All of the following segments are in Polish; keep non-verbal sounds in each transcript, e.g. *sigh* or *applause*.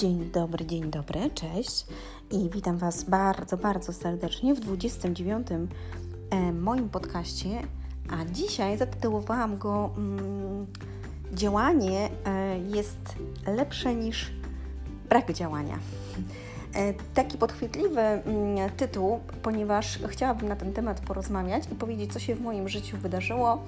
Dzień dobry, dzień dobry, cześć i witam Was bardzo, bardzo serdecznie w 29 e, moim podcaście, a dzisiaj zatytułowałam go mm, Działanie e, jest lepsze niż brak działania. E, taki podchwytliwy mm, tytuł, ponieważ chciałabym na ten temat porozmawiać i powiedzieć, co się w moim życiu wydarzyło,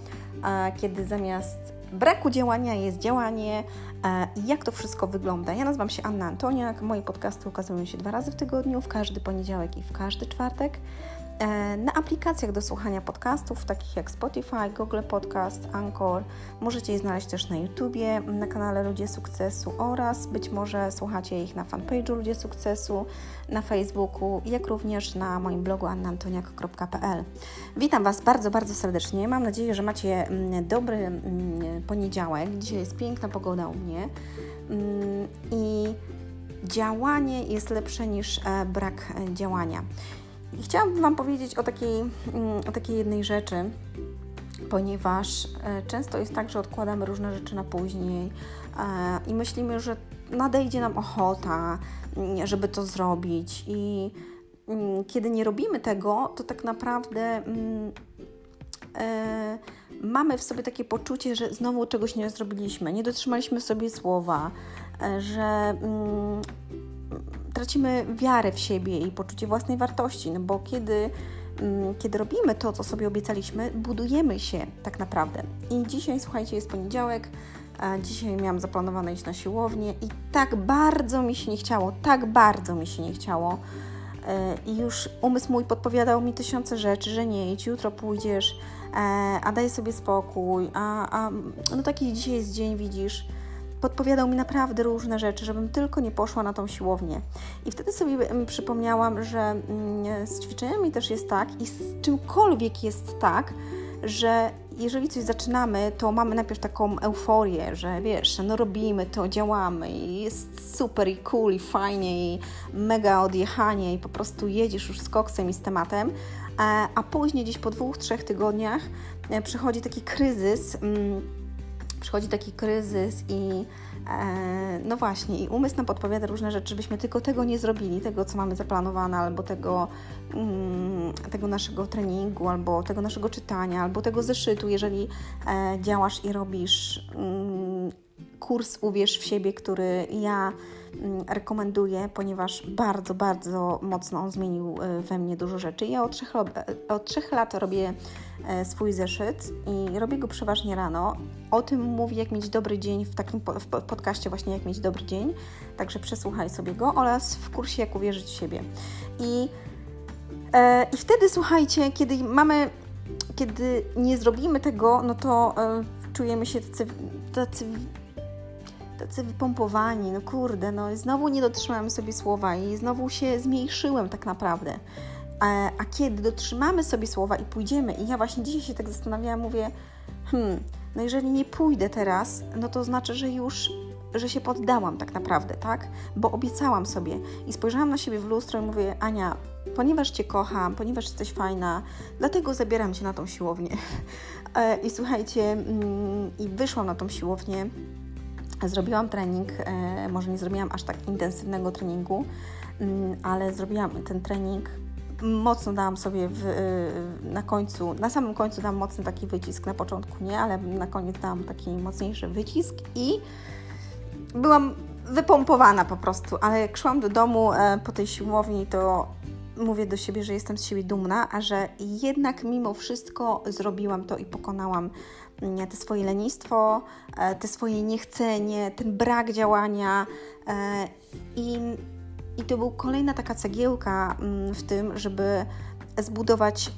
kiedy zamiast braku działania jest działanie e, jak to wszystko wygląda. Ja nazywam się Anna Antoniak, moje podcasty ukazują się dwa razy w tygodniu, w każdy poniedziałek i w każdy czwartek. E, na aplikacjach do słuchania podcastów, takich jak Spotify, Google Podcast, Anchor. Możecie je znaleźć też na YouTubie, na kanale Ludzie Sukcesu oraz być może słuchacie ich na fanpage'u Ludzie Sukcesu, na Facebooku, jak również na moim blogu annantoniak.pl. Witam Was bardzo, bardzo serdecznie. Mam nadzieję, że macie mm, dobry mm, poniedziałek. Dzisiaj jest piękna pogoda u mnie mm, i działanie jest lepsze niż e, brak e, działania. I chciałabym Wam powiedzieć o takiej, mm, o takiej jednej rzeczy, ponieważ e, często jest tak, że odkładamy różne rzeczy na później e, i myślimy, że nadejdzie nam ochota, mm, żeby to zrobić. I mm, kiedy nie robimy tego, to tak naprawdę e, mamy w sobie takie poczucie, że znowu czegoś nie zrobiliśmy, nie dotrzymaliśmy sobie słowa, że tracimy wiarę w siebie i poczucie własnej wartości, no bo kiedy, mm, kiedy robimy to, co sobie obiecaliśmy, budujemy się tak naprawdę. I dzisiaj, słuchajcie, jest poniedziałek, dzisiaj miałam zaplanowane iść na siłownię i tak bardzo mi się nie chciało, tak bardzo mi się nie chciało. E, I już umysł mój podpowiadał mi tysiące rzeczy, że nie idź, jutro pójdziesz, e, a daj sobie spokój, a, a no taki dzisiaj jest dzień, widzisz, podpowiadał mi naprawdę różne rzeczy, żebym tylko nie poszła na tą siłownię. I wtedy sobie przypomniałam, że mm, z ćwiczeniami też jest tak i z czymkolwiek jest tak, że jeżeli coś zaczynamy, to mamy najpierw taką euforię, że wiesz, no robimy to, działamy i jest super i cool i fajnie i mega odjechanie i po prostu jedziesz już z koksem i z tematem, a, a później gdzieś po dwóch, trzech tygodniach e, przychodzi taki kryzys, mm, przychodzi taki kryzys i e, no właśnie, i umysł nam podpowiada różne rzeczy, żebyśmy tylko tego nie zrobili, tego, co mamy zaplanowane, albo tego, mm, tego naszego treningu, albo tego naszego czytania, albo tego zeszytu, jeżeli e, działasz i robisz mm, kurs Uwierz w siebie, który ja rekomenduję, ponieważ bardzo, bardzo mocno on zmienił e, we mnie dużo rzeczy. Ja od trzech, od trzech lat robię e, swój zeszyt i robię go przeważnie rano. O tym mówię, jak mieć dobry dzień w takim w podcaście właśnie jak mieć dobry dzień, także przesłuchaj sobie go oraz w kursie jak uwierzyć w siebie. I, e, i wtedy słuchajcie, kiedy mamy, kiedy nie zrobimy tego, no to e, czujemy się tacy, tacy tacy wypompowani, no kurde, no znowu nie dotrzymałam sobie słowa i znowu się zmniejszyłem tak naprawdę. A, a, kiedy dotrzymamy sobie słowa i pójdziemy, i ja właśnie dzisiaj się tak zastanawiałam, mówię, hmm, no jeżeli nie pójdę teraz, no to znaczy, że już, że się poddałam tak naprawdę, tak? Bo obiecałam sobie i spojrzałam na siebie w lustro i mówię, Ania, ponieważ Cię kocham, ponieważ jesteś fajna, dlatego zabieram Cię na tą siłownię. *laughs* E, I słuchajcie, mm, i wyszłam na tą siłownię, Zrobiłam trening, e, może nie zrobiłam aż tak intensywnego treningu, mm, ale zrobiłam ten trening. Mocno dałam sobie w, e, na końcu, na samym końcu dałam mocny taki wycisk, na początku nie, ale na koniec dałam taki mocniejszy wycisk i byłam wypompowana po prostu, ale jak szłam do domu e, po tej siłowni, to mówię do siebie, że jestem z siebie dumna, a że jednak mimo wszystko zrobiłam to i pokonałam mm, te swoje lenistwo, e, te swoje niechcenie, ten brak działania e, i, i to był kolejna taka cegiełka mm, w tym, żeby zbudować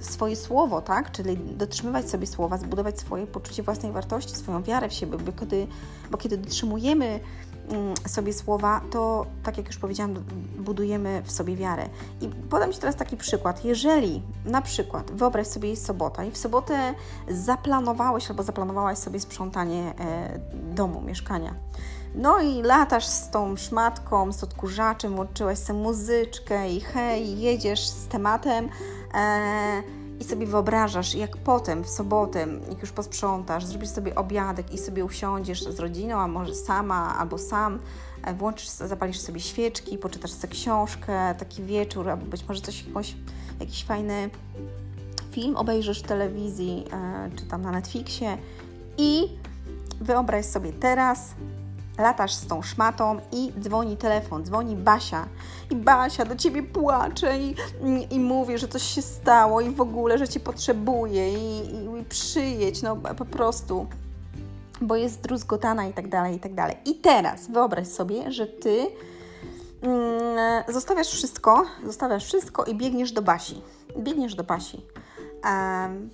swoje słowo, tak? Czyli dotrzymywać sobie słowa, zbudować swoje poczucie własnej wartości, swoją wiarę w siebie, bo kiedy, bo kiedy dotrzymujemy sobie słowa, to tak jak już powiedziałam, budujemy w sobie wiarę. I podam Ci teraz taki przykład. Jeżeli na przykład wyobraź sobie jest sobota i w sobotę zaplanowałeś albo zaplanowałaś sobie sprzątanie e, domu, mieszkania. No i latasz z tą szmatką, z odkurzaczem, włączyłaś sobie muzyczkę i hej, jedziesz z tematem. E, i sobie wyobrażasz, jak potem w sobotę, jak już posprzątasz, zrobisz sobie obiadek i sobie usiądziesz z rodziną, a może sama albo sam, e, włączysz, zapalisz sobie świeczki, poczytasz sobie książkę, taki wieczór, albo być może coś, jakąś, jakiś fajny film obejrzysz w telewizji, e, czy tam na Netflixie. I wyobraź sobie teraz, latasz z tą szmatą i dzwoni telefon, dzwoni Basia i Basia do ciebie płacze i, i, mówi, że coś się stało i w ogóle, że cię potrzebuje i, i, i przyjedź, no po prostu, bo jest druzgotana i tak dalej, i tak dalej. I teraz wyobraź sobie, że ty mm, zostawiasz wszystko, zostawiasz wszystko i biegniesz do Basi. Biegniesz do Basi. Um,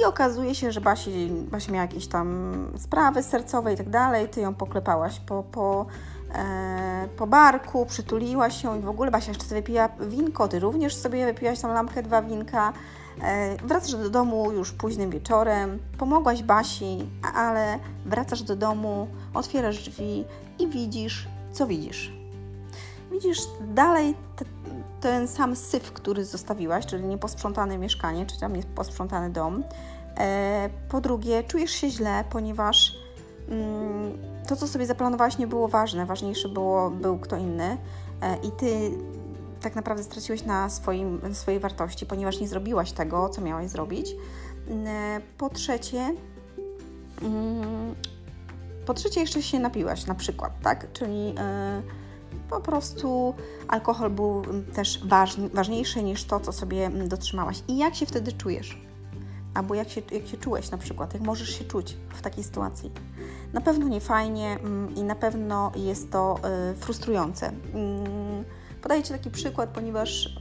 i okazuje się, że Basi, Basi miała jakieś tam sprawy sercowe i tak dalej. Ty ją poklepałaś po, po, e, po barku, przytuliłaś się i w ogóle Basia jeszcze sobie wypiła winko. Ty również sobie wypiłaś tam lampkę, dwa winka. E, wracasz do domu już późnym wieczorem. Pomogłaś Basi, ale wracasz do domu, otwierasz drzwi i widzisz, co widzisz. Widzisz dalej te, ten sam syf, który zostawiłaś, czyli nieposprzątane mieszkanie, czy tam nieposprzątany dom. E, po drugie, czujesz się źle, ponieważ mm, to, co sobie zaplanowałaś, nie było ważne. Ważniejszy było, był kto inny e, i ty tak naprawdę straciłeś na swoim, swojej wartości, ponieważ nie zrobiłaś tego, co miałaś zrobić. E, po trzecie, mm, po trzecie jeszcze się napiłaś na przykład, tak? Czyli po prostu alkohol był mm, też ważniejszy niż to, co sobie mm, dotrzymałaś. I jak się wtedy czujesz? Albo jak się, jak się czułeś na przykład, jak możesz się czuć w takiej sytuacji? Na pewno nie fajnie mm, i na pewno jest to y, frustrujące. Podaję Ci taki przykład, ponieważ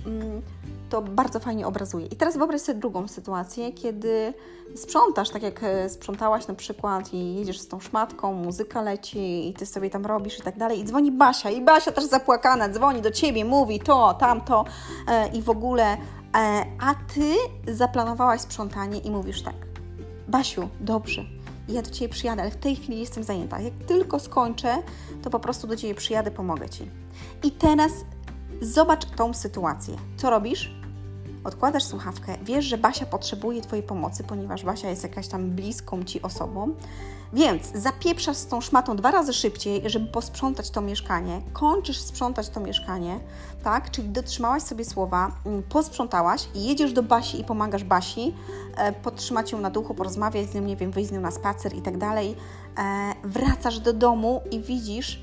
to bardzo fajnie obrazuje. I teraz wyobraź sobie drugą sytuację, kiedy sprzątasz, tak jak e, sprzątałaś na przykład i jedziesz z tą szmatką, muzyka leci i ty sobie tam robisz i tak dalej i dzwoni Basia i Basia też zapłakana dzwoni do ciebie, mówi to, tamto e, i w ogóle, e, a ty zaplanowałaś sprzątanie i mówisz tak, Basiu, dobrze, ja do Ciebie przyjadę, ale w tej chwili jestem zajęta. Jak tylko skończę, to po prostu do Ciebie przyjadę, pomogę Ci. I teraz Zobacz tą sytuację. Co robisz? Odkładasz słuchawkę, wiesz, że Basia potrzebuje Twojej pomocy, ponieważ Basia jest jakaś tam bliską Ci osobą, więc zapieprzasz z tą szmatą dwa razy szybciej, żeby posprzątać to mieszkanie, kończysz sprzątać to mieszkanie, tak? Czyli dotrzymałaś sobie słowa, mm, posprzątałaś jedziesz do Basi i pomagasz Basi, e, podtrzymać ją na duchu, porozmawiać z nią, nie wiem, wyjść z nią na spacer i tak dalej. E, wracasz do domu i widzisz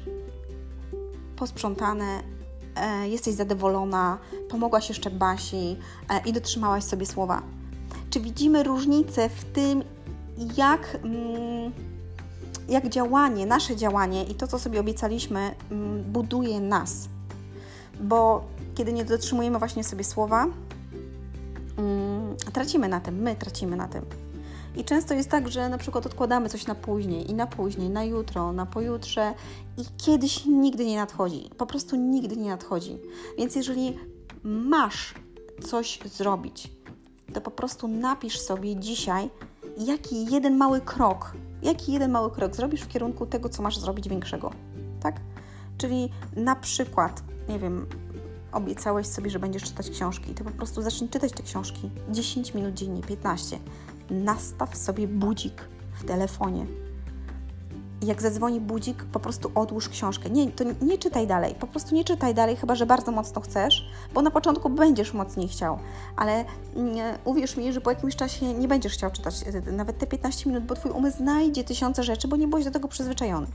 posprzątane jesteś zadowolona, pomogłaś jeszcze Basi e, i dotrzymałaś sobie słowa. Czy widzimy różnicę w tym, jak, mm, jak działanie, nasze działanie i to, co sobie obiecaliśmy, mm, buduje nas? Bo kiedy nie dotrzymujemy właśnie sobie słowa, mm, tracimy na tym, my tracimy na tym. I często jest tak, że na przykład odkładamy coś na później i na później, na jutro, na pojutrze i kiedyś nigdy nie nadchodzi. Po prostu nigdy nie nadchodzi. Więc jeżeli masz coś zrobić, to po prostu napisz sobie dzisiaj, jaki jeden mały krok, jaki jeden mały krok zrobisz w kierunku tego, co masz zrobić większego. Tak? Czyli na przykład, nie wiem, obiecałeś sobie, że będziesz czytać książki, to po prostu zacznij czytać te książki 10 minut dziennie, 15 nastaw sobie budzik w telefonie. Jak zadzwoni budzik, po prostu odłóż książkę. Nie, to nie czytaj dalej, po prostu nie czytaj dalej, chyba że bardzo mocno chcesz, bo na początku będziesz mocniej chciał, ale nie, mm, uwierz mi, że po jakimś czasie nie będziesz chciał czytać e, nawet te 15 minut, bo Twój umysł znajdzie tysiące rzeczy, bo nie byłeś do tego przyzwyczajony.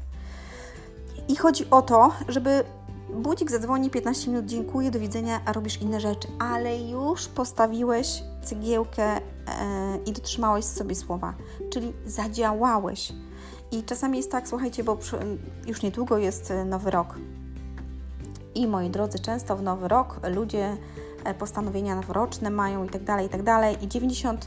I chodzi o to, żeby budzik zadzwoni 15 minut, dziękuję, do widzenia, a robisz inne rzeczy, ale już postawiłeś cegiełkę i dotrzymałeś sobie słowa, czyli zadziałałeś. I czasami jest tak, słuchajcie, bo już niedługo jest e, nowy rok. I moi drodzy, często w nowy rok ludzie e, postanowienia noworoczne mają i tak dalej, i tak dalej. I 90%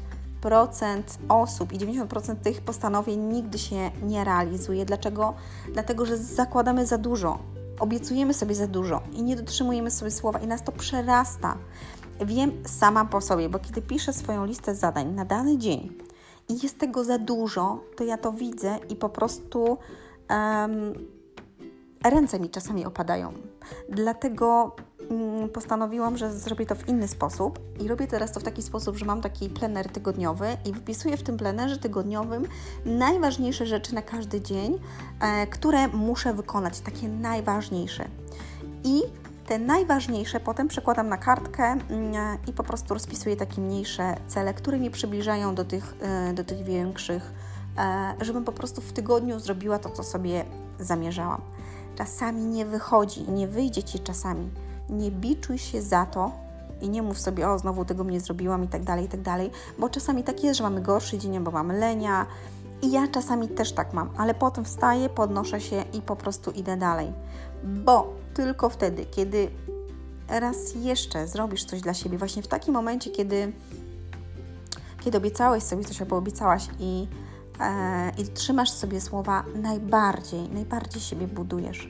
osób i 90% tych postanowień nigdy się nie realizuje. Dlaczego? Dlatego, że zakładamy za dużo obiecujemy sobie za dużo i nie dotrzymujemy sobie słowa i nas to przerasta. Wiem sama po sobie, bo kiedy piszę swoją listę zadań na dany dzień i jest tego za dużo, to ja to widzę i po prostu um, ręce mi czasami opadają. Dlatego mm, postanowiłam, że zrobię to w inny sposób i robię teraz to w taki sposób, że mam taki plener tygodniowy i wypisuję w tym plenerze tygodniowym najważniejsze rzeczy na każdy dzień, e, które muszę wykonać, takie najważniejsze. I te najważniejsze potem przekładam na kartkę mm, i po prostu rozpisuję takie mniejsze cele, które mnie przybliżają do tych, e, do tych większych, e, żebym po prostu w tygodniu zrobiła to, co sobie zamierzałam. Czasami nie wychodzi, nie wyjdzie ci czasami. Nie biczuj się za to i nie mów sobie, o znowu tego nie zrobiłam i tak dalej, i tak dalej, bo czasami tak jest, że mamy gorszy dzień, bo mamy lenia. I ja czasami też tak mam, ale potem wstaję, podnoszę się i po prostu idę dalej. Bo tylko wtedy, kiedy raz jeszcze zrobisz coś dla siebie, właśnie w takim momencie, kiedy, kiedy obiecałeś sobie coś albo obiecałaś i E, i trzymasz sobie słowa, najbardziej, najbardziej siebie budujesz.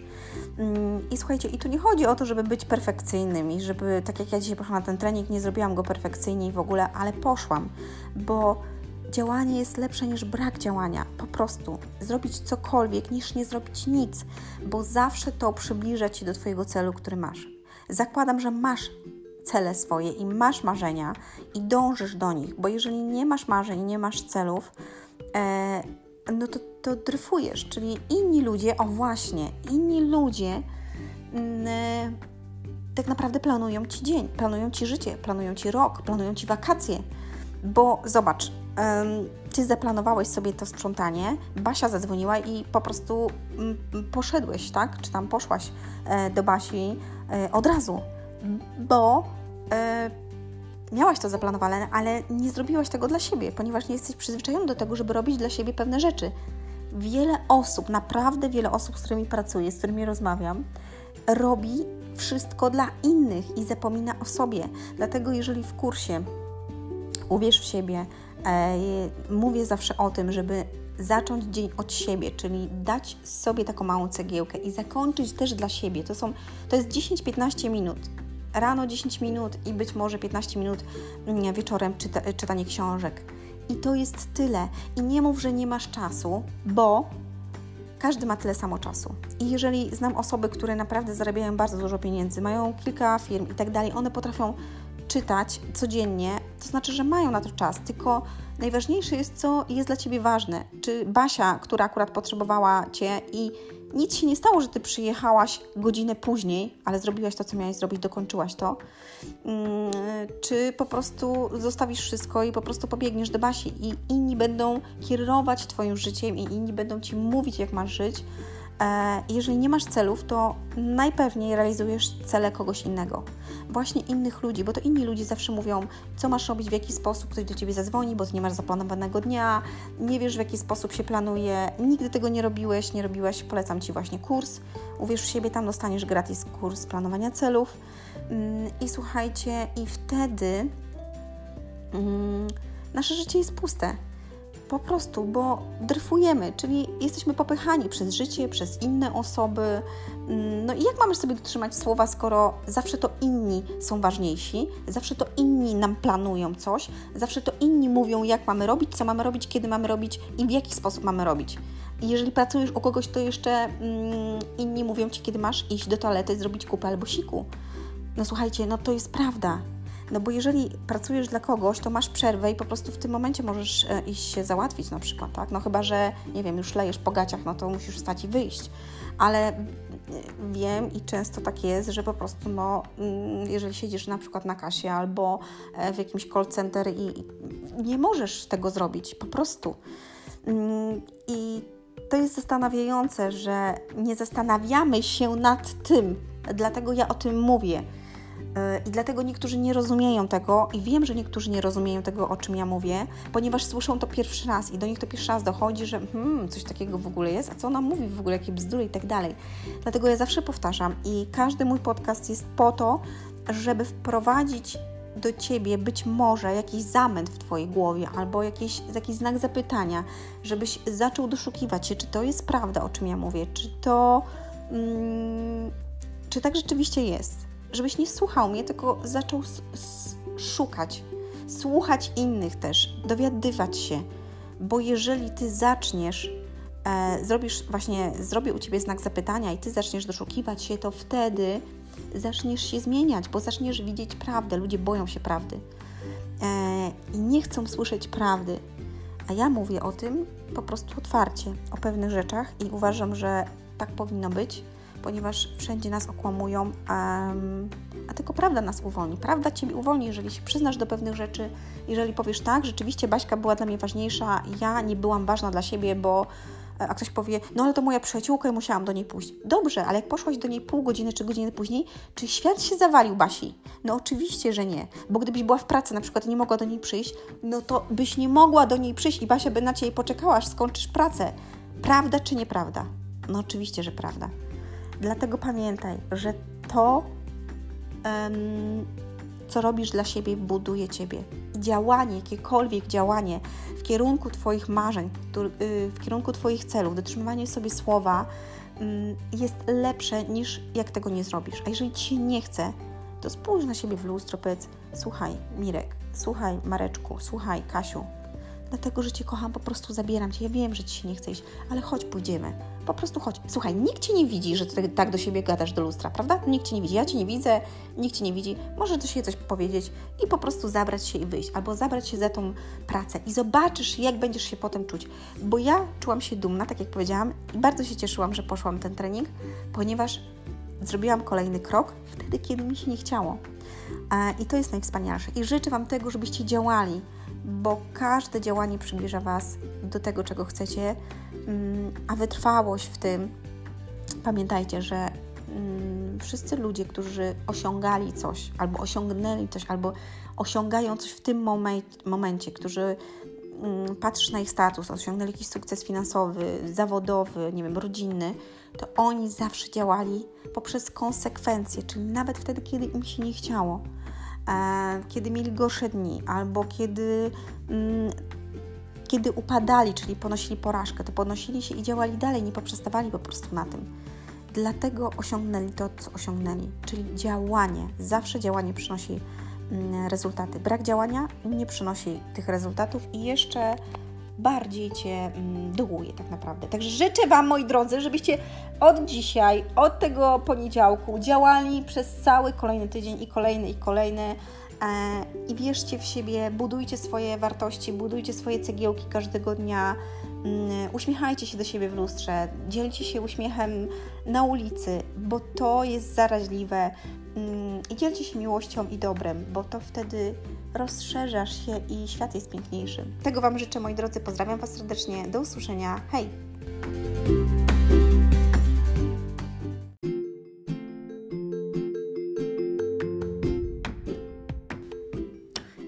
Mm, I słuchajcie, i tu nie chodzi o to, żeby być perfekcyjnym i żeby, tak jak ja dzisiaj poszłam na ten trening, nie zrobiłam go perfekcyjnie i w ogóle, ale poszłam, bo działanie jest lepsze niż brak działania. Po prostu zrobić cokolwiek niż nie zrobić nic, bo zawsze to przybliża Ci do Twojego celu, który masz. Zakładam, że masz cele swoje i masz marzenia i dążysz do nich, bo jeżeli nie masz marzeń, nie masz celów, e, no to, to dryfujesz, czyli inni ludzie, o właśnie, inni ludzie mm, e, tak naprawdę planują Ci dzień, planują Ci życie, planują Ci rok, planują Ci wakacje, bo zobacz, Ty zaplanowałeś sobie to sprzątanie, Basia zadzwoniła i po prostu mm, poszedłeś, tak? Czy tam poszłaś e, do Basi e, od razu, bo e, miałaś to zaplanowane, ale nie zrobiłaś tego dla siebie, ponieważ nie jesteś przyzwyczajony do tego, żeby robić dla siebie pewne rzeczy. Wiele osób, naprawdę wiele osób, z którymi pracuję, z którymi rozmawiam, robi wszystko dla innych i zapomina o sobie. Dlatego, jeżeli w kursie uwierz w siebie, mówię zawsze o tym, żeby zacząć dzień od siebie, czyli dać sobie taką małą cegiełkę i zakończyć też dla siebie. To, są, to jest 10-15 minut rano 10 minut i być może 15 minut mm, wieczorem czyta, czytanie książek. I to jest tyle. I nie mów, że nie masz czasu, bo każdy ma tyle samo czasu. I jeżeli znam osoby, które naprawdę zarabiają bardzo dużo pieniędzy, mają kilka firm i tak dalej, one potrafią czytać codziennie, to znaczy, że mają na to czas, tylko najważniejsze jest, co jest dla Ciebie ważne. Czy Basia, która akurat potrzebowała Cię i nic się nie stało, że ty przyjechałaś godzinę później, ale zrobiłaś to, co miałaś zrobić, dokończyłaś to. Mm, czy po prostu zostawisz wszystko i po prostu pobiegniesz do Basi i inni będą kierować Twoim życiem i inni będą Ci mówić, jak masz żyć, jeżeli nie masz celów, to najpewniej realizujesz cele kogoś innego. Właśnie innych ludzi, bo to inni ludzie zawsze mówią, co masz robić, w jaki sposób ktoś do ciebie zadzwoni, bo ty nie masz zaplanowanego dnia, nie wiesz, w jaki sposób się planuje, nigdy tego nie robiłeś, nie robiłaś, polecam ci właśnie kurs. Uwierz w siebie, tam dostaniesz gratis kurs planowania celów. Mm, I słuchajcie, i wtedy mm, nasze życie jest puste po prostu, bo dryfujemy, czyli jesteśmy popychani przez życie, przez inne osoby. Mm, no i jak mamy sobie dotrzymać słowa, skoro zawsze to inni są ważniejsi, zawsze to inni nam planują coś, zawsze to inni mówią, jak mamy robić, co mamy robić, kiedy mamy robić i w jaki sposób mamy robić. Jeżeli pracujesz u kogoś, to jeszcze mm, inni mówią ci, kiedy masz iść do toalety, zrobić kupę albo siku. No słuchajcie, no to jest prawda. No bo jeżeli pracujesz dla kogoś, to masz przerwę i po prostu w tym momencie możesz e, iść się załatwić na przykład, tak? No chyba, że nie wiem, już lejesz po gaciach, no to musisz wstać i wyjść. Ale e, wiem i często tak jest, że po prostu no, mm, jeżeli siedzisz na przykład na kasie albo e, w jakimś call center i nie możesz tego zrobić, po prostu. Mm, I to jest zastanawiające, że nie zastanawiamy się nad tym, dlatego ja o tym mówię I dlatego niektórzy nie rozumieją tego, i wiem, że niektórzy nie rozumieją tego, o czym ja mówię, ponieważ słyszą to pierwszy raz i do nich to pierwszy raz dochodzi, że hmm, coś takiego w ogóle jest, a co ona mówi w ogóle, jakie bzdury i tak dalej. Dlatego ja zawsze powtarzam i każdy mój podcast jest po to, żeby wprowadzić do ciebie być może jakiś zamęt w twojej głowie albo jakiś, jakiś znak zapytania, żebyś zaczął doszukiwać się, czy to jest prawda, o czym ja mówię, czy to. Hmm, czy tak rzeczywiście jest żebyś nie słuchał mnie, tylko zaczął szukać, słuchać innych też, dowiadywać się, bo jeżeli ty zaczniesz, e, zrobisz właśnie, zrobię u ciebie znak zapytania i ty zaczniesz doszukiwać się, to wtedy zaczniesz się zmieniać, bo zaczniesz widzieć prawdę. Ludzie boją się prawdy e, i nie chcą słyszeć prawdy. A ja mówię o tym po prostu otwarcie, o pewnych rzeczach i uważam, że tak powinno być, ponieważ wszędzie nas okłamują, um, a tylko prawda nas uwolni. Prawda Ciebie uwolni, jeżeli się przyznasz do pewnych rzeczy, jeżeli powiesz tak, rzeczywiście Baśka była dla mnie ważniejsza, ja nie byłam ważna dla siebie, bo a ktoś powie, no ale to moja przyjaciółka i musiałam do niej pójść. Dobrze, ale jak poszłaś do niej pół godziny czy godziny później, czy świat się zawalił, Basi? No oczywiście, że nie, bo gdybyś była w pracy na przykład i nie mogła do niej przyjść, no to byś nie mogła do niej przyjść i Basia by na Ciebie poczekała, aż skończysz pracę. Prawda czy nieprawda? No oczywiście, że prawda. Dlatego pamiętaj, że to, um, co robisz dla siebie, buduje Ciebie. Działanie, jakiekolwiek działanie w kierunku Twoich marzeń, y, w kierunku Twoich celów, dotrzymywanie sobie słowa mm, jest lepsze niż jak tego nie zrobisz. A jeżeli Ci się nie chce, to spójrz na siebie w lustro, powiedz, słuchaj Mirek, słuchaj Mareczku, słuchaj Kasiu, dlatego, że Cię kocham, po prostu zabieram Cię. Ja wiem, że Ci się nie chce iść, ale chodź, pójdziemy. Po prostu chodź. Słuchaj, nikt Cię nie widzi, że Ty tak do siebie gadasz do lustra, prawda? Nikt Cię nie widzi. Ja Cię nie widzę, nikt Cię nie widzi. Możesz do siebie coś powiedzieć i po prostu zabrać się i wyjść. Albo zabrać się za tą pracę i zobaczysz, jak będziesz się potem czuć. Bo ja czułam się dumna, tak jak powiedziałam i bardzo się cieszyłam, że poszłam ten trening, ponieważ zrobiłam kolejny krok wtedy, kiedy mi się nie chciało. I to jest najwspanialsze. I życzę Wam tego, żebyście działali bo każde działanie przybliża Was do tego, czego chcecie, mm, a wytrwałość w tym, pamiętajcie, że mm, wszyscy ludzie, którzy osiągali coś, albo osiągnęli coś, albo osiągają coś w tym momencie, którzy mm, patrzysz na ich status, osiągnęli jakiś sukces finansowy, zawodowy, nie wiem, rodzinny, to oni zawsze działali poprzez konsekwencje, czyli nawet wtedy, kiedy im się nie chciało. E, kiedy mieli gorsze dni, albo kiedy, mm, kiedy upadali, czyli ponosili porażkę, to ponosili się i działali dalej, nie poprzestawali po prostu na tym. Dlatego osiągnęli to, co osiągnęli, czyli działanie. Zawsze działanie przynosi mm, rezultaty. Brak działania nie przynosi tych rezultatów i jeszcze bardziej Cię mm, dołuje tak naprawdę. Także życzę Wam, moi drodzy, żebyście od dzisiaj, od tego poniedziałku działali przez cały kolejny tydzień i kolejny, i kolejny. E, I wierzcie w siebie, budujcie swoje wartości, budujcie swoje cegiełki każdego dnia. Mm, uśmiechajcie się do siebie w lustrze, dzielcie się uśmiechem na ulicy, bo to jest zaraźliwe. Mm, I dzielcie się miłością i dobrem, bo to wtedy rozszerzasz się i świat jest piękniejszy. Tego Wam życzę, moi drodzy. Pozdrawiam Was serdecznie. Do usłyszenia. Hej!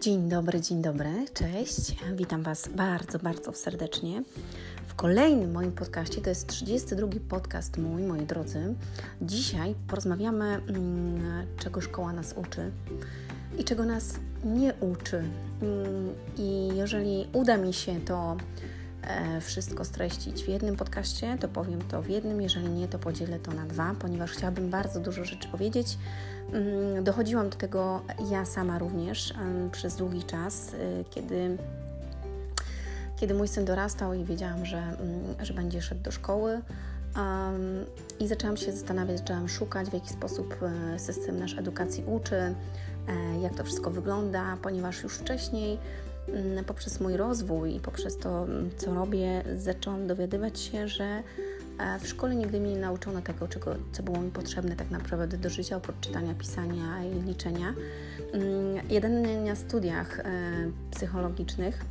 Dzień dobry, dzień dobry, cześć. Witam Was bardzo, bardzo serdecznie w kolejnym moim podcaście. To jest 32 podcast mój, moi drodzy. Dzisiaj porozmawiamy, mm, czego szkoła nas uczy i czego nas nie uczy. Mm, I jeżeli uda mi się to e, wszystko streścić w jednym podcaście, to powiem to w jednym, jeżeli nie, to podzielę to na dwa, ponieważ chciałabym bardzo dużo rzeczy powiedzieć. Mm, dochodziłam do tego ja sama również przez długi czas, y, kiedy kiedy mój syn dorastał i wiedziałam, że, mm, że będzie szedł do szkoły. Um, I zaczęłam się zastanawiać, zaczęłam szukać, w jaki sposób e, system nasz edukacji uczy, jak to wszystko wygląda, ponieważ już wcześniej mm, poprzez mój rozwój i poprzez to, mm, co robię, zaczęłam dowiadywać się, że e, w szkole nigdy mnie nie nauczono tego, czego, co było mi potrzebne tak naprawdę do życia, oprócz czytania, pisania i liczenia. Mm, jedynie na studiach e, psychologicznych,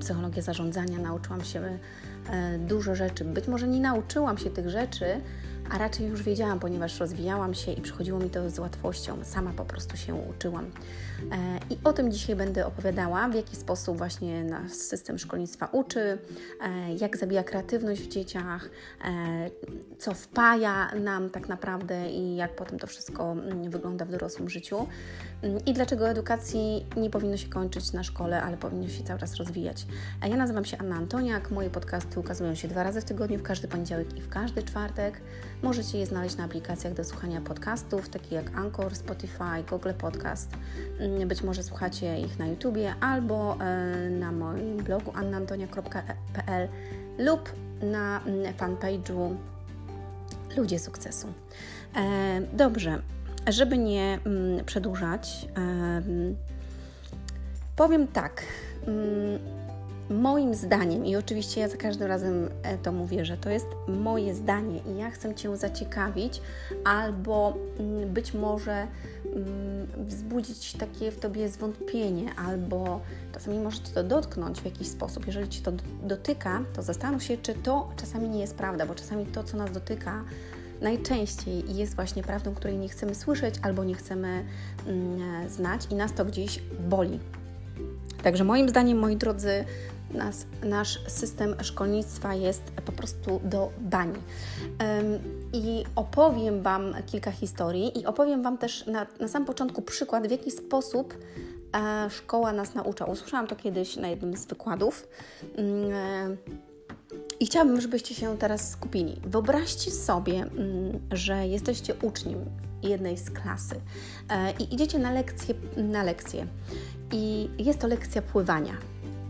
psychologię zarządzania, nauczyłam się dużo rzeczy. Być może nie nauczyłam się tych rzeczy, a raczej już wiedziałam, ponieważ rozwijałam się i przychodziło mi to z łatwością. Sama po prostu się uczyłam. E, I o tym dzisiaj będę opowiadała, w jaki sposób właśnie nasz system szkolnictwa uczy, e, jak zabija kreatywność w dzieciach, e, co wpaja nam tak naprawdę i jak potem to wszystko mm, wygląda w dorosłym życiu. Mm, I dlaczego edukacji nie powinno się kończyć na szkole, ale powinno się cały czas rozwijać. Ja nazywam się Anna Antoniak, moje podcasty ukazują się dwa razy w tygodniu, w każdy poniedziałek i w każdy czwartek. Możecie je znaleźć na aplikacjach do słuchania podcastów, takich jak Anchor, Spotify, Google Podcast. Mm, być może słuchacie ich na YouTubie albo e, na moim blogu annaantonia.pl lub na mm, fanpage'u ludzie sukcesu. E, dobrze, żeby nie mm, przedłużać, powiem tak. Mm, moim zdaniem, i oczywiście ja za każdym razem e, to mówię, że to jest moje zdanie i ja chcę Cię zaciekawić, albo mm, być może wzbudzić takie w Tobie zwątpienie, albo czasami może Cię to dotknąć w jakiś sposób. Jeżeli Cię to dotyka, to zastanów się, czy to czasami nie jest prawda, bo czasami to, co nas dotyka, najczęściej jest właśnie prawdą, której nie chcemy słyszeć albo nie chcemy mm, znać i nas to gdzieś boli. Także moim zdaniem, moi drodzy, nas, nasz system szkolnictwa jest po prostu do bani. I opowiem Wam kilka historii i opowiem Wam też na, na sam początku przykład, w jaki sposób e, szkoła nas naucza. Usłyszałam to kiedyś na jednym z wykładów. Mm, e, i chciałabym, żebyście się teraz skupili. Wyobraźcie sobie, mm, że jesteście uczniem jednej z klasy e, i idziecie na lekcję, na lekcję. I jest to lekcja pływania.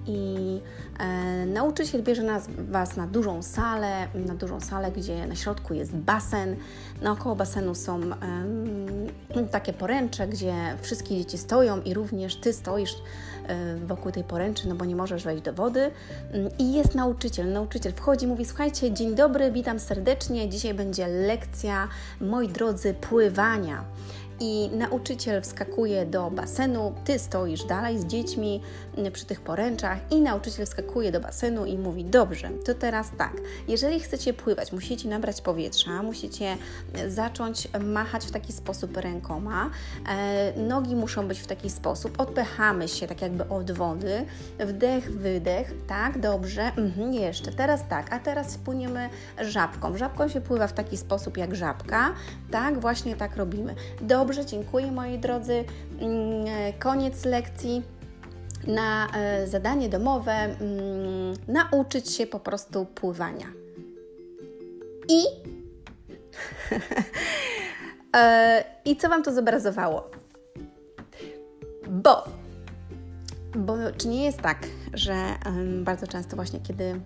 I nauczyciel bierze nas, Was na dużą salę, na dużą salę, gdzie na środku jest basen. Naokoło basenu są e, takie poręcze, gdzie wszystkie dzieci stoją i również Ty stoisz E, wokół tej poręczy, no bo nie możesz wejść do wody. Mm, I jest nauczyciel. Nauczyciel wchodzi, mówi: Słuchajcie, dzień dobry, witam serdecznie. Dzisiaj będzie lekcja, moi drodzy, pływania i nauczyciel wskakuje do basenu, ty stoisz dalej z dziećmi przy tych poręczach i nauczyciel wskakuje do basenu i mówi: Dobrze, to teraz tak, jeżeli chcecie pływać, musicie nabrać powietrza, musicie zacząć machać w taki sposób rękoma, e, nogi muszą być w taki sposób, odpychamy się tak jakby od wody, wdech, wydech, tak, dobrze, mhm, jeszcze, teraz tak, a teraz płyniemy żabką. Żabką się pływa w taki sposób jak żabka, tak, właśnie tak robimy. Dobrze, Dobrze, dziękuję moi drodzy. Mm, koniec lekcji. Na e, zadanie domowe mm, nauczyć się po prostu pływania. I *laughs* e, i co Wam to zobrazowało? Bo, bo czy nie jest tak, że bardzo często właśnie kiedy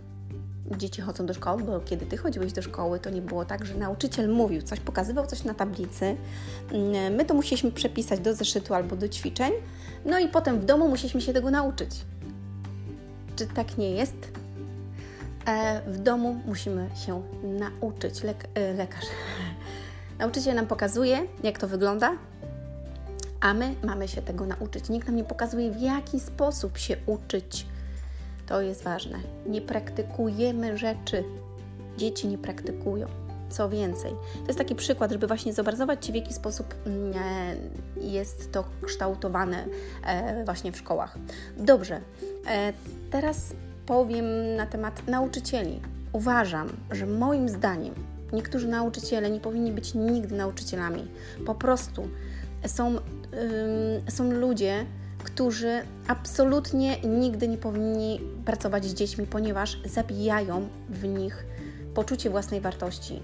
dzieci chodzą do szkoły, bo kiedy ty chodziłeś do szkoły, to nie było tak, że nauczyciel mówił coś, pokazywał coś na tablicy. Mm, my to musieliśmy przepisać do zeszytu albo do ćwiczeń, no i potem w domu musieliśmy się tego nauczyć. Czy tak nie jest? E, w domu musimy się nauczyć. Lek e, lekarz. *laughs* Nauczyciel nam pokazuje, jak to wygląda, a my mamy się tego nauczyć. Nikt nam nie pokazuje, w jaki sposób się uczyć to jest ważne. Nie praktykujemy rzeczy. Dzieci nie praktykują. Co więcej, to jest taki przykład, żeby właśnie zobrazować Ci, w jaki sposób mm, e, jest to kształtowane e, właśnie w szkołach. Dobrze, e, teraz powiem na temat nauczycieli. Uważam, że moim zdaniem niektórzy nauczyciele nie powinni być nigdy nauczycielami. Po prostu są, są ludzie, którzy absolutnie nigdy nie powinni pracować z dziećmi, ponieważ zabijają w nich poczucie własnej wartości,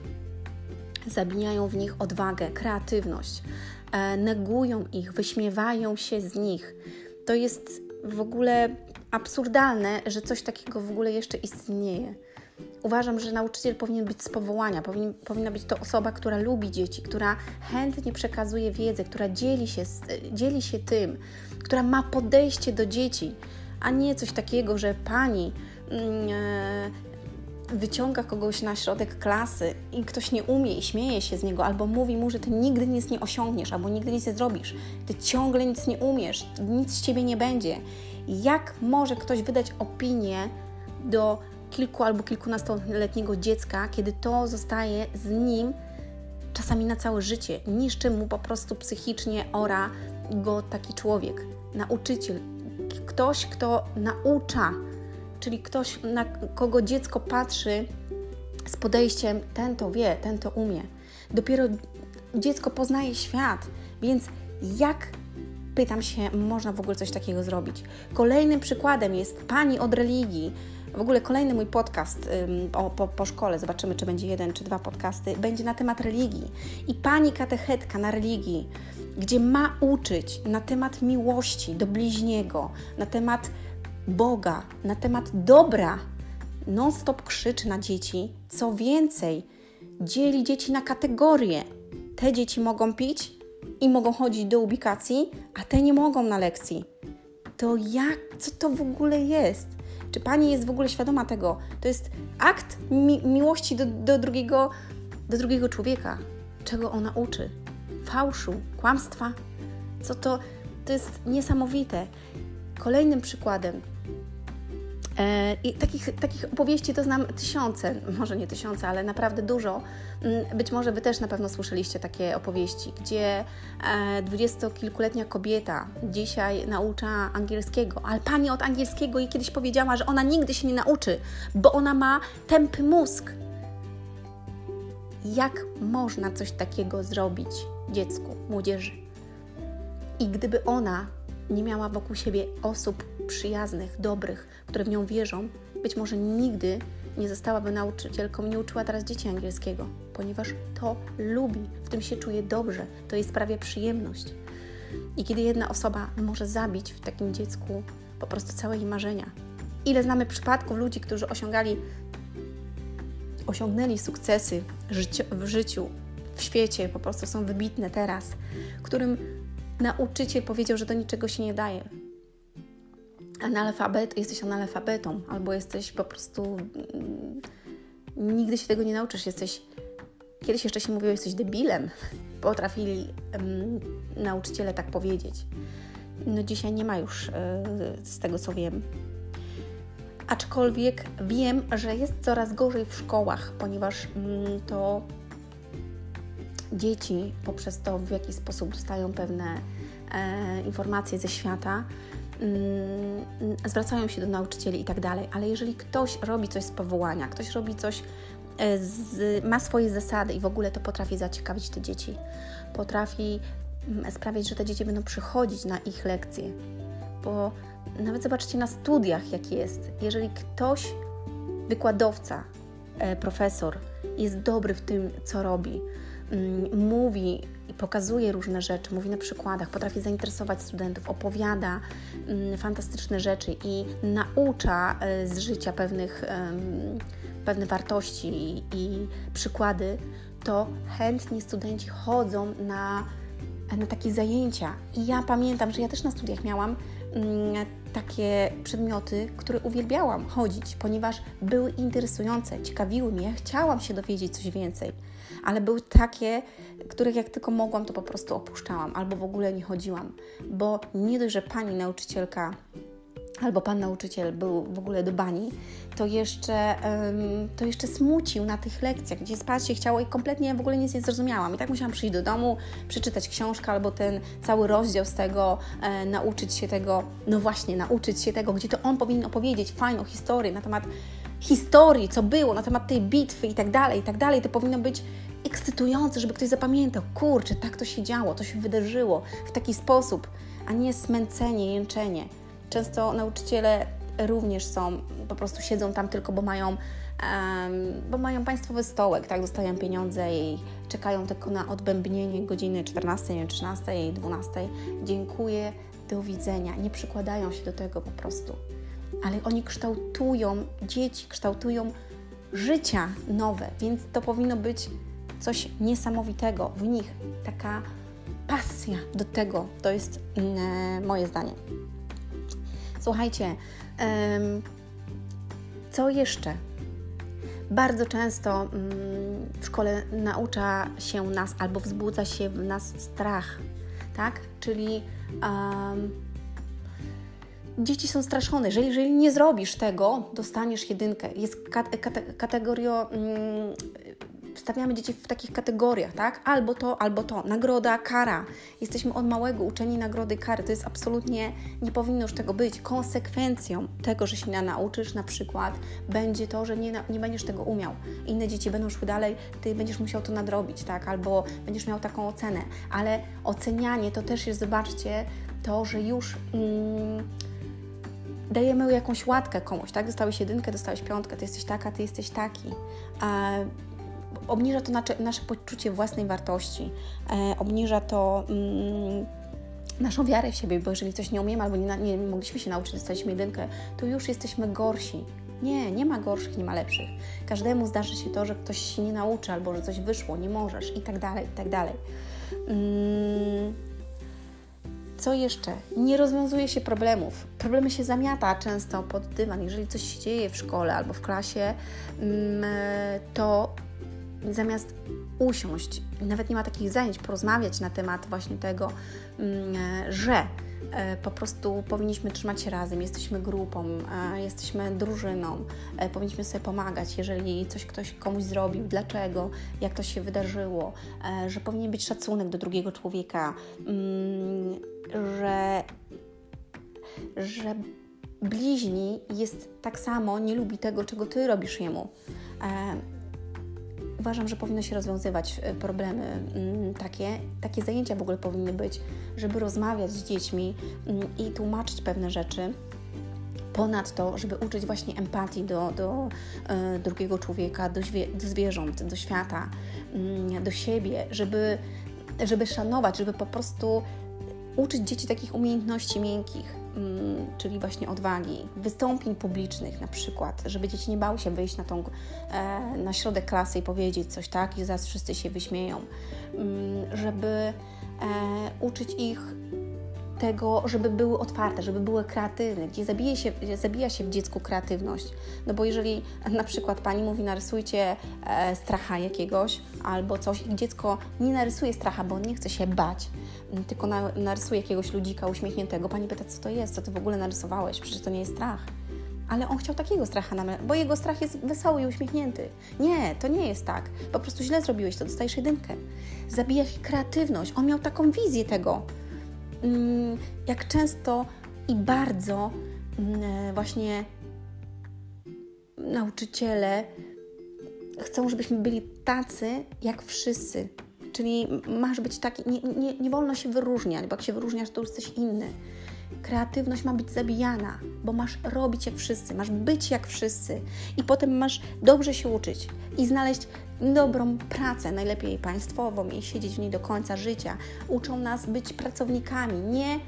zabijają w nich odwagę, kreatywność, e, negują ich, wyśmiewają się z nich. To jest w ogóle absurdalne, że coś takiego w ogóle jeszcze istnieje. Uważam, że nauczyciel powinien być z powołania, powinien, powinna być to osoba, która lubi dzieci, która chętnie przekazuje wiedzę, która dzieli się, dzieli się tym, która ma podejście do dzieci, a nie coś takiego, że pani mm, e, wyciąga kogoś na środek klasy i ktoś nie umie i śmieje się z niego, albo mówi mu, że ty nigdy nic nie osiągniesz, albo nigdy nic nie zrobisz, ty ciągle nic nie umiesz, nic z ciebie nie będzie. Jak może ktoś wydać opinię do kilku albo kilkunastoletniego dziecka, kiedy to zostaje z nim czasami na całe życie, niszczy mu po prostu psychicznie ora go taki człowiek, nauczyciel, ktoś, kto naucza, czyli ktoś, na kogo dziecko patrzy z podejściem ten to wie, ten to umie. Dopiero dziecko poznaje świat, więc jak pytam się, można w ogóle coś takiego zrobić? Kolejnym przykładem jest pani od religii. W ogóle kolejny mój podcast ym, o, po, po szkole, zobaczymy, czy będzie jeden czy dwa podcasty, będzie na temat religii. I pani katechetka na religii gdzie ma uczyć na temat miłości do bliźniego, na temat Boga, na temat dobra, non-stop krzyczy na dzieci. Co więcej, dzieli dzieci na kategorie. Te dzieci mogą pić i mogą chodzić do ubikacji, a te nie mogą na lekcji. To jak, co to w ogóle jest? Czy pani jest w ogóle świadoma tego? To jest akt mi miłości do, do, drugiego, do drugiego człowieka. Czego ona uczy? Fałszu, kłamstwa? Co to? To jest niesamowite. Kolejnym przykładem E, I takich, takich opowieści to znam tysiące, może nie tysiące, ale naprawdę dużo. Mm, być może Wy też na pewno słyszeliście takie opowieści, gdzie e, dwudziestokilkuletnia kobieta dzisiaj naucza angielskiego, ale pani od angielskiego jej kiedyś powiedziała, że ona nigdy się nie nauczy, bo ona ma tępy mózg. Jak można coś takiego zrobić dziecku, młodzieży? I gdyby ona nie miała wokół siebie osób przyjaznych, dobrych, które w nią wierzą, być może nigdy nie zostałaby nauczycielką, nie uczyła teraz dzieci angielskiego, ponieważ to lubi, w tym się czuje dobrze, to jej sprawia przyjemność. I kiedy jedna osoba może zabić w takim dziecku po prostu całe jej marzenia. Ile znamy przypadków ludzi, którzy osiągali, osiągnęli sukcesy w życiu, świecie, po prostu są wybitne teraz, którym nauczyciel powiedział, że do niczego się nie daje. Analfabet, jesteś analfabetą, albo jesteś po prostu. Mm, nigdy się tego nie nauczysz, jesteś. Kiedyś jeszcze się mówiło, jesteś debilem. *laughs* Potrafili um, nauczyciele tak powiedzieć. No dzisiaj nie ma już, e, z tego co wiem. Aczkolwiek wiem, że jest coraz gorzej w szkołach, ponieważ mm, to dzieci poprzez to, w jaki sposób dostają pewne e, informacje ze świata, mm, zwracają się do nauczycieli i tak dalej, ale jeżeli ktoś robi coś z powołania, ktoś robi coś, e, z, ma swoje zasady i w ogóle to potrafi zaciekawić te dzieci, potrafi mm, sprawiać, że te dzieci będą przychodzić na ich lekcje, bo nawet zobaczcie na studiach, jak jest. Jeżeli ktoś, wykładowca, e, profesor, jest dobry w tym, co robi, mówi i pokazuje różne rzeczy, mówi na przykładach, potrafi zainteresować studentów, opowiada mm, fantastyczne rzeczy i naucza e, z życia pewnych, pewne wartości i przykłady, to chętnie studenci chodzą na, na takie zajęcia. I ja pamiętam, że ja też na studiach miałam mm, takie przedmioty, które uwielbiałam chodzić, ponieważ były interesujące, ciekawiły mnie, chciałam się dowiedzieć coś więcej ale były takie, których jak tylko mogłam, to po prostu opuszczałam albo w ogóle nie chodziłam, bo nie dość, że pani nauczycielka albo pan nauczyciel był w ogóle do bani, to jeszcze, um, to jeszcze smucił na tych lekcjach, gdzie spać się chciało i kompletnie w ogóle nic nie zrozumiałam. I tak musiałam przyjść do domu, przeczytać książkę albo ten cały rozdział z tego, e, nauczyć się tego, no właśnie, nauczyć się tego, gdzie to on powinien opowiedzieć fajną historię na temat historii, co było, na temat tej bitwy i tak dalej, i tak dalej. To powinno być ekscytujące, żeby ktoś zapamiętał, kurczę, tak to się działo, to się wydarzyło w taki sposób, a nie smęcenie, jęczenie. Często nauczyciele również są, po prostu siedzą tam tylko, bo mają, um, bo mają państwowy stołek, tak, dostają pieniądze i czekają tylko na odbębnienie godziny 14, 13, 12. Dziękuję, do widzenia. Nie przykładają się do tego po prostu. Ale oni kształtują dzieci, kształtują życia nowe, więc to powinno być coś niesamowitego w nich, taka pasja do tego, to jest mm, moje zdanie. Słuchajcie, co jeszcze? Bardzo często mm, w szkole naucza się nas albo wzbudza się w nas strach, tak? Czyli dzieci są straszone. Jeżeli, jeżeli nie zrobisz tego, dostaniesz jedynkę. Jest kat, kat, kategorio, wstawiamy dzieci w takich kategoriach, tak? Albo to, albo to. Nagroda, kara. Jesteśmy od małego uczeni nagrody, kary. To jest absolutnie, nie powinno już tego być. Konsekwencją tego, że się nauczysz na przykład, będzie to, że nie, nie będziesz tego umiał. Inne dzieci będą szły dalej, ty będziesz musiał to nadrobić, tak? Albo będziesz miał taką ocenę. Ale ocenianie to też jest, zobaczcie, to, że już... Mm, dajemy jakąś łatkę komuś, tak? Dostałeś jedynkę, dostałeś piątkę, ty jesteś taka, ty jesteś taki obniża to nasze, nasze poczucie własnej wartości, e, obniża to mm, naszą wiarę w siebie, bo jeżeli coś nie umiemy albo nie, nie mogliśmy się nauczyć, dostaliśmy jedynkę, to już jesteśmy gorsi. Nie, nie ma gorszych, nie ma lepszych. Każdemu zdarzy się to, że ktoś się nie nauczy albo że coś wyszło, nie możesz i tak dalej, i tak dalej. Mm. Co jeszcze? Nie rozwiązuje się problemów. Problemy się zamiata często pod dywan. Jeżeli coś się dzieje w szkole albo w klasie, mm, to zamiast usiąść, nawet nie ma takich zajęć, porozmawiać na temat właśnie tego, mm, że e, po prostu powinniśmy trzymać się razem, jesteśmy grupą, e, jesteśmy drużyną, e, powinniśmy sobie pomagać, jeżeli coś ktoś komuś zrobił, dlaczego, jak to się wydarzyło, że powinien być szacunek do drugiego człowieka, mm, że, że bliźni jest tak samo, nie lubi tego, czego ty robisz jemu uważam, że powinno się rozwiązywać e, problemy mm, takie. Takie zajęcia w ogóle powinny być, żeby rozmawiać z dziećmi mm, i tłumaczyć pewne rzeczy. Ponadto, żeby uczyć właśnie empatii do, do e, drugiego człowieka, do, do zwierząt, do świata, mm, do siebie, żeby, żeby szanować, żeby po prostu uczyć dzieci takich umiejętności miękkich czyli właśnie odwagi, wystąpień publicznych na przykład, żeby dzieci nie bały się wyjść na, tą, e, na środek klasy i powiedzieć coś tak i zaraz wszyscy się wyśmieją, mm, żeby e, uczyć ich tego, żeby były otwarte, żeby były kreatywne, gdzie zabija się, zabija się w dziecku kreatywność. No bo jeżeli na przykład pani mówi, narysujcie e, stracha jakiegoś albo coś i dziecko nie narysuje stracha, bo nie chce się bać, tylko na, narysuje jakiegoś ludzika uśmiechniętego, pani pyta, co to jest, co ty w ogóle narysowałeś, przecież to nie jest strach. Ale on chciał takiego stracha, bo jego strach jest wesoły i uśmiechnięty. Nie, to nie jest tak. Po prostu źle zrobiłeś to, dostajesz jedynkę. Zabija się kreatywność. On miał taką wizję tego. Mm, jak często i bardzo mm, właśnie nauczyciele chcą, żebyśmy byli tacy jak wszyscy. Czyli masz być taki, nie, nie, nie wolno się wyróżniać, bo jak się wyróżniasz, to już jesteś inny. Kreatywność ma być zabijana, bo masz robić jak wszyscy, masz być jak wszyscy i potem masz dobrze się uczyć i znaleźć dobrą pracę, najlepiej państwową i siedzieć w niej do końca życia. Uczą nas być pracownikami, nie,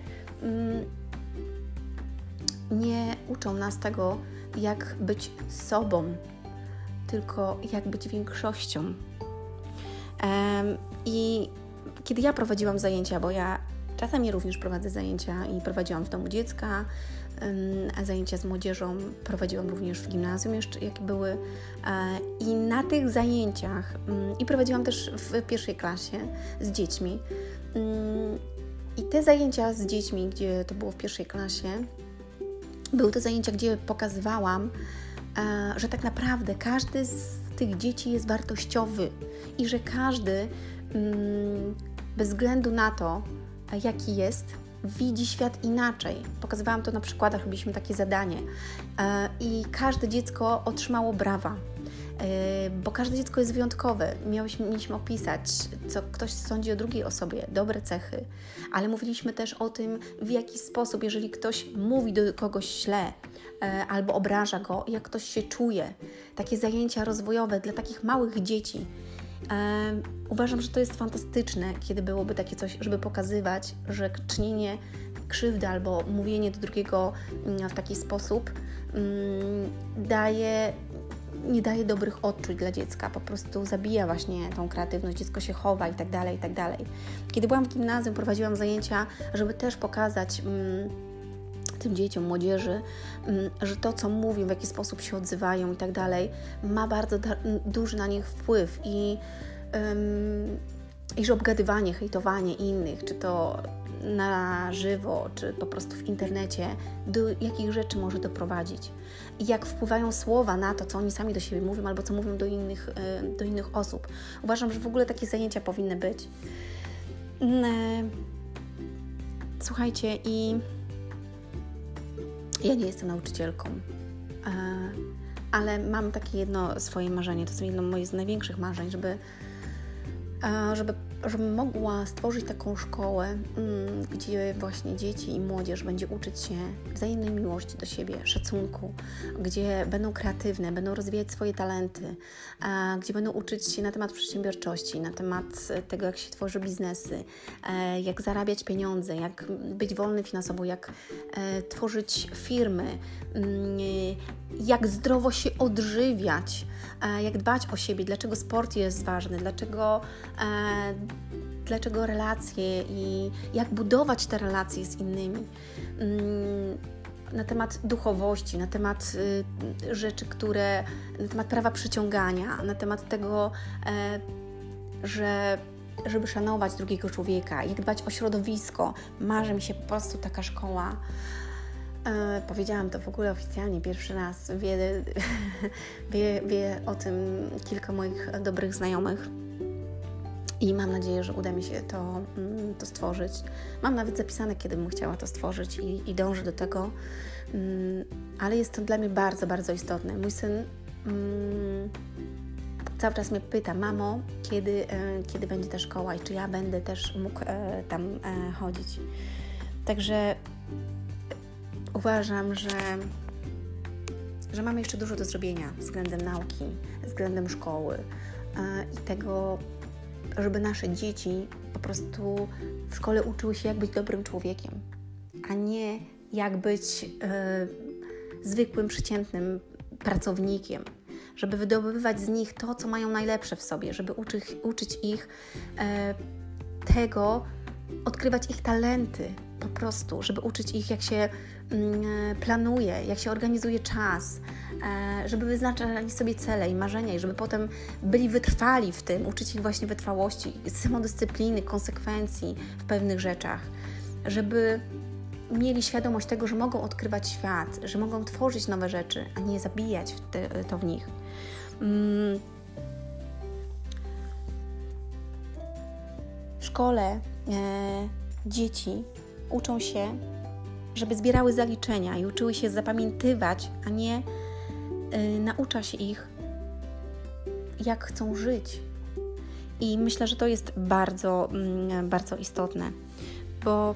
mm, nie uczą nas tego, jak być sobą, tylko jak być większością. I kiedy ja prowadziłam zajęcia, bo ja czasami również prowadzę zajęcia i prowadziłam w domu dziecka, zajęcia z młodzieżą prowadziłam również w gimnazjum, jeszcze jakie były. I na tych zajęciach, mm, i prowadziłam też w pierwszej klasie z dziećmi. Mm, I te zajęcia z dziećmi, gdzie to było w pierwszej klasie, były to zajęcia, gdzie pokazywałam, że tak naprawdę każdy z tych dzieci jest wartościowy i że każdy, mm, bez względu na to, jaki jest, widzi świat inaczej. Pokazywałam to na przykładach, robiliśmy takie zadanie e, i każde dziecko otrzymało brawa. E, bo każde dziecko jest wyjątkowe. Mieliśmy, opisać, co ktoś sądzi o drugiej osobie, dobre cechy, ale mówiliśmy też o tym, w jaki sposób, jeżeli ktoś mówi do kogoś źle e, albo obraża go, jak ktoś się czuje. Takie zajęcia rozwojowe dla takich małych dzieci Uważam, że to jest fantastyczne, kiedy byłoby takie coś, żeby pokazywać, że czynienie krzywdy albo mówienie do drugiego mm, w taki sposób mm, daje, nie daje dobrych odczuć dla dziecka, po prostu zabija właśnie tą kreatywność, dziecko się chowa i tak dalej, i tak dalej. Kiedy byłam w gimnazjum, prowadziłam zajęcia, żeby też pokazać mm, tym dzieciom, młodzieży, że to, co mówią, w jaki sposób się odzywają i tak dalej, ma bardzo duży na nich wpływ i, um, i że obgadywanie, hejtowanie innych, czy to na żywo, czy po prostu w internecie, do jakich rzeczy może doprowadzić. I jak wpływają słowa na to, co oni sami do siebie mówią, albo co mówią do innych, do innych osób. Uważam, że w ogóle takie zajęcia powinny być. Słuchajcie, i ja nie jestem nauczycielką, e, ale mam takie jedno swoje marzenie, to jest jedno moje z największych marzeń, żeby, e, żeby żebym mogła stworzyć taką szkołę, mm, gdzie właśnie dzieci i młodzież będzie uczyć się wzajemnej miłości do siebie, szacunku, gdzie będą kreatywne, będą rozwijać swoje talenty, gdzie będą uczyć się na temat przedsiębiorczości, na temat tego, jak się tworzy biznesy, e, jak zarabiać pieniądze, jak być wolny finansowo, jak e, tworzyć firmy, mm, jak zdrowo się odżywiać, e, jak dbać o siebie, dlaczego sport jest ważny, dlaczego dlaczego relacje i jak budować te relacje z innymi. Mm, na temat duchowości, na temat y, rzeczy, które, na temat prawa przyciągania, na temat tego, e, że żeby szanować drugiego człowieka, jak dbać o środowisko. Marzy mi się po prostu taka szkoła. E, powiedziałam to w ogóle oficjalnie pierwszy raz. Wie, *laughs* wie, wie o tym kilka moich dobrych znajomych i mam nadzieję, że uda mi się to, mm, to stworzyć. Mam nawet zapisane, kiedy bym chciała to stworzyć i, i dążę do tego, mm, ale jest to dla mnie bardzo, bardzo istotne. Mój syn mm, cały czas mnie pyta, mamo, kiedy, e, kiedy będzie ta szkoła i czy ja będę też mógł e, tam e, chodzić. Także uważam, że, że mamy jeszcze dużo do zrobienia względem nauki, względem szkoły i tego, żeby nasze dzieci po prostu w szkole uczyły się, jak być dobrym człowiekiem, a nie jak być e, zwykłym, przeciętnym pracownikiem. Żeby wydobywać z nich to, co mają najlepsze w sobie, żeby uczy, uczyć ich e, tego, odkrywać ich talenty po prostu, żeby uczyć ich, jak się planuje, jak się organizuje czas, E, żeby wyznaczali sobie cele i marzenia i żeby potem byli wytrwali w tym, uczyć ich właśnie wytrwałości, samodyscypliny, konsekwencji w pewnych rzeczach, żeby mieli świadomość tego, że mogą odkrywać świat, że mogą tworzyć nowe rzeczy, a nie zabijać to w nich. Mm. W szkole e, dzieci uczą się, żeby zbierały zaliczenia i uczyły się zapamiętywać, a nie Y, naucza się ich, jak chcą żyć. I myślę, że to jest bardzo, mm, bardzo istotne, bo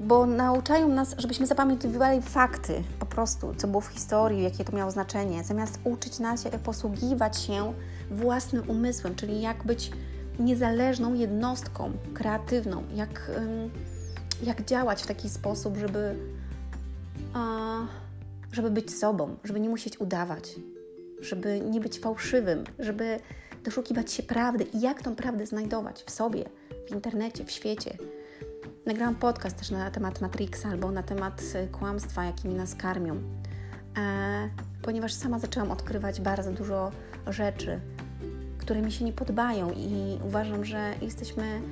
bo nauczają nas, żebyśmy zapamiętywali fakty, po prostu, co było w historii, jakie to miało znaczenie, zamiast uczyć nas, jak posługiwać się własnym umysłem, czyli jak być niezależną jednostką kreatywną, jak jak działać w taki sposób, żeby, żeby być sobą, żeby nie musieć udawać, żeby nie być fałszywym, żeby doszukiwać się prawdy i jak tą prawdę znajdować w sobie, w internecie, w świecie. Nagrałam podcast też na temat Matrixa albo na temat y, kłamstwa, jakimi nas karmią, e, ponieważ sama zaczęłam odkrywać bardzo dużo rzeczy, które mi się nie podobają i uważam, że jesteśmy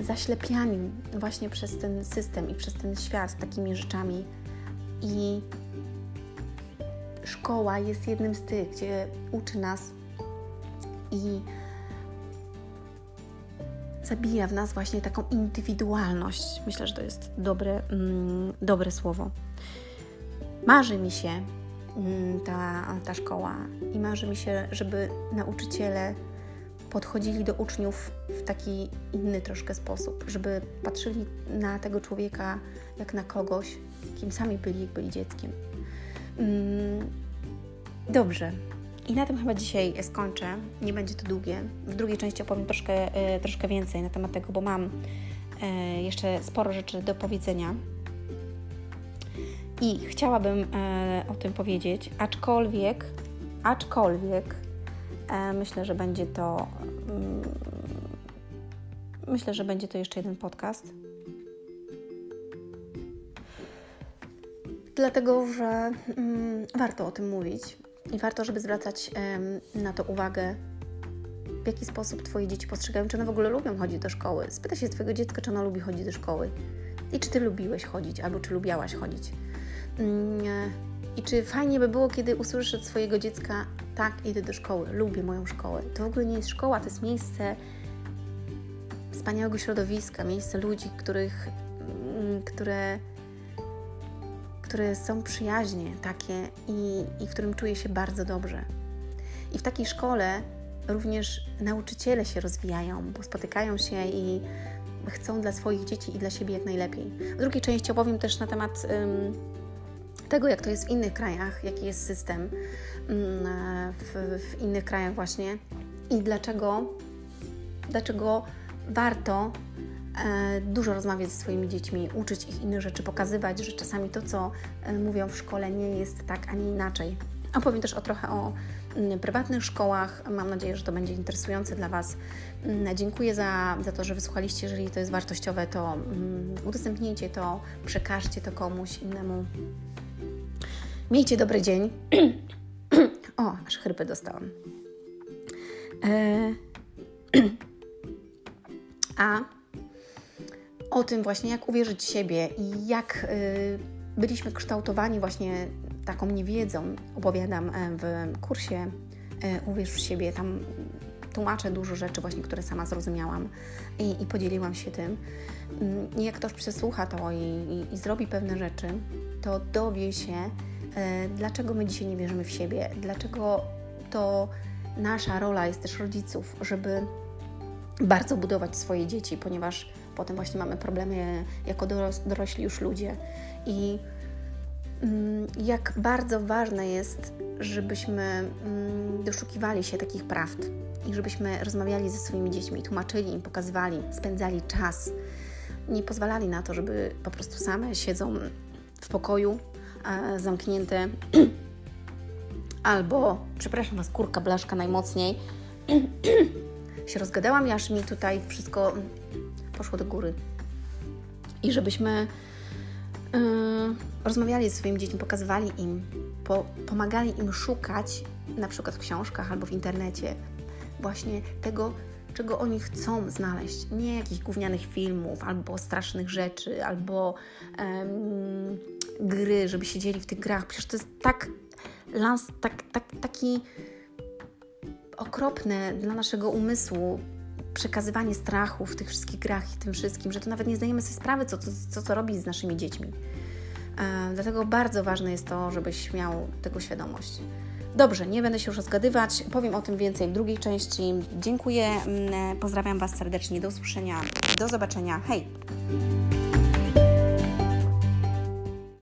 zaślepiani właśnie przez ten system i przez ten świat takimi rzeczami. I szkoła jest jednym z tych, gdzie uczy nas i zabija w nas właśnie taką indywidualność. Myślę, że to jest dobre, mm, dobre słowo. Marzy mi się ta, ta szkoła i marzy mi się, żeby nauczyciele podchodzili do uczniów w taki inny troszkę sposób, żeby patrzyli na tego człowieka jak na kogoś, kim sami byli, jak byli dzieckiem. Mm, dobrze. I na tym chyba dzisiaj skończę. Nie będzie to długie. W drugiej części opowiem troszkę, e, troszkę więcej na temat tego, bo mam e, jeszcze sporo rzeczy do powiedzenia. I chciałabym e, o tym powiedzieć, aczkolwiek, aczkolwiek E, myślę, że będzie to. Mm, myślę, że będzie to jeszcze jeden podcast. Dlatego, że mm, warto o tym mówić i warto, żeby zwracać na to uwagę, w jaki sposób Twoje dzieci postrzegają, czy one w ogóle lubią chodzić do szkoły. Spytaj się Twojego dziecka, czy ono lubi chodzić do szkoły i czy Ty lubiłeś chodzić, albo czy lubiałaś chodzić. Mm, I czy fajnie by było, kiedy usłyszysz od swojego dziecka, tak, idę do szkoły, lubię moją szkołę. To w ogóle nie jest szkoła, to jest miejsce wspaniałego środowiska, miejsce ludzi, których, mm, które, które są przyjaźnie takie i, i w którym czuję się bardzo dobrze. I w takiej szkole również nauczyciele się rozwijają, bo spotykają się i chcą dla swoich dzieci i dla siebie jak najlepiej. W drugiej części opowiem też na temat tego, jak to jest w innych krajach, jaki jest system um, w, w innych krajach właśnie i dlaczego, dlaczego warto e, dużo rozmawiać ze swoimi dziećmi, uczyć ich innych rzeczy, pokazywać, że czasami to, co e, mówią w szkole, nie jest tak, a nie inaczej. Opowiem też o trochę o mm, prywatnych szkołach. Mam nadzieję, że to będzie interesujące dla Was. Mm, dziękuję za, za to, że wysłuchaliście. Jeżeli to jest wartościowe, to udostępnijcie to, przekażcie to komuś innemu. Miejcie dobry dzień. *clears throat* o, aż chrypę dostałam. E... *clears throat* A o tym właśnie, jak uwierzyć w siebie i jak y, byliśmy kształtowani właśnie taką niewiedzą, opowiadam e, w kursie e, Uwierz w siebie. Tam tłumaczę dużo rzeczy właśnie, które sama zrozumiałam i, i podzieliłam się tym. Mm, I jak ktoś przesłucha to i, i, i zrobi pewne rzeczy, to dowie się, dlaczego my dzisiaj nie wierzymy w siebie, dlaczego to nasza rola jest też rodziców, żeby bardzo budować swoje dzieci, ponieważ potem właśnie mamy problemy jako dorośli już ludzie. I mm, jak bardzo ważne jest, żebyśmy mm, doszukiwali się takich prawd i żebyśmy rozmawiali ze swoimi dziećmi, tłumaczyli im, pokazywali, spędzali czas. Nie pozwalali na to, żeby po prostu same siedzą w pokoju zamknięte *clears throat* albo, przepraszam Was, kurka blaszka najmocniej, *clears throat* się rozgadałam, aż mi tutaj wszystko poszło do góry. I żebyśmy yy, rozmawiali ze swoimi dziećmi, pokazywali im, po, pomagali im szukać, na przykład w książkach albo w internecie, właśnie tego, czego oni chcą znaleźć. Nie jakichś gównianych filmów, albo strasznych rzeczy, albo um, gry, żeby siedzieli w tych grach. Przecież to jest tak, lans, tak, tak taki okropne dla naszego umysłu przekazywanie strachu w tych wszystkich grach i tym wszystkim, że to nawet nie zdajemy sobie sprawy, co, co, co robi z naszymi dziećmi. E, dlatego bardzo ważne jest to, żebyś miał tego świadomość. Dobrze, nie będę się już rozgadywać, powiem o tym więcej w drugiej części. Dziękuję, mm, pozdrawiam Was serdecznie, do usłyszenia, do zobaczenia, hej!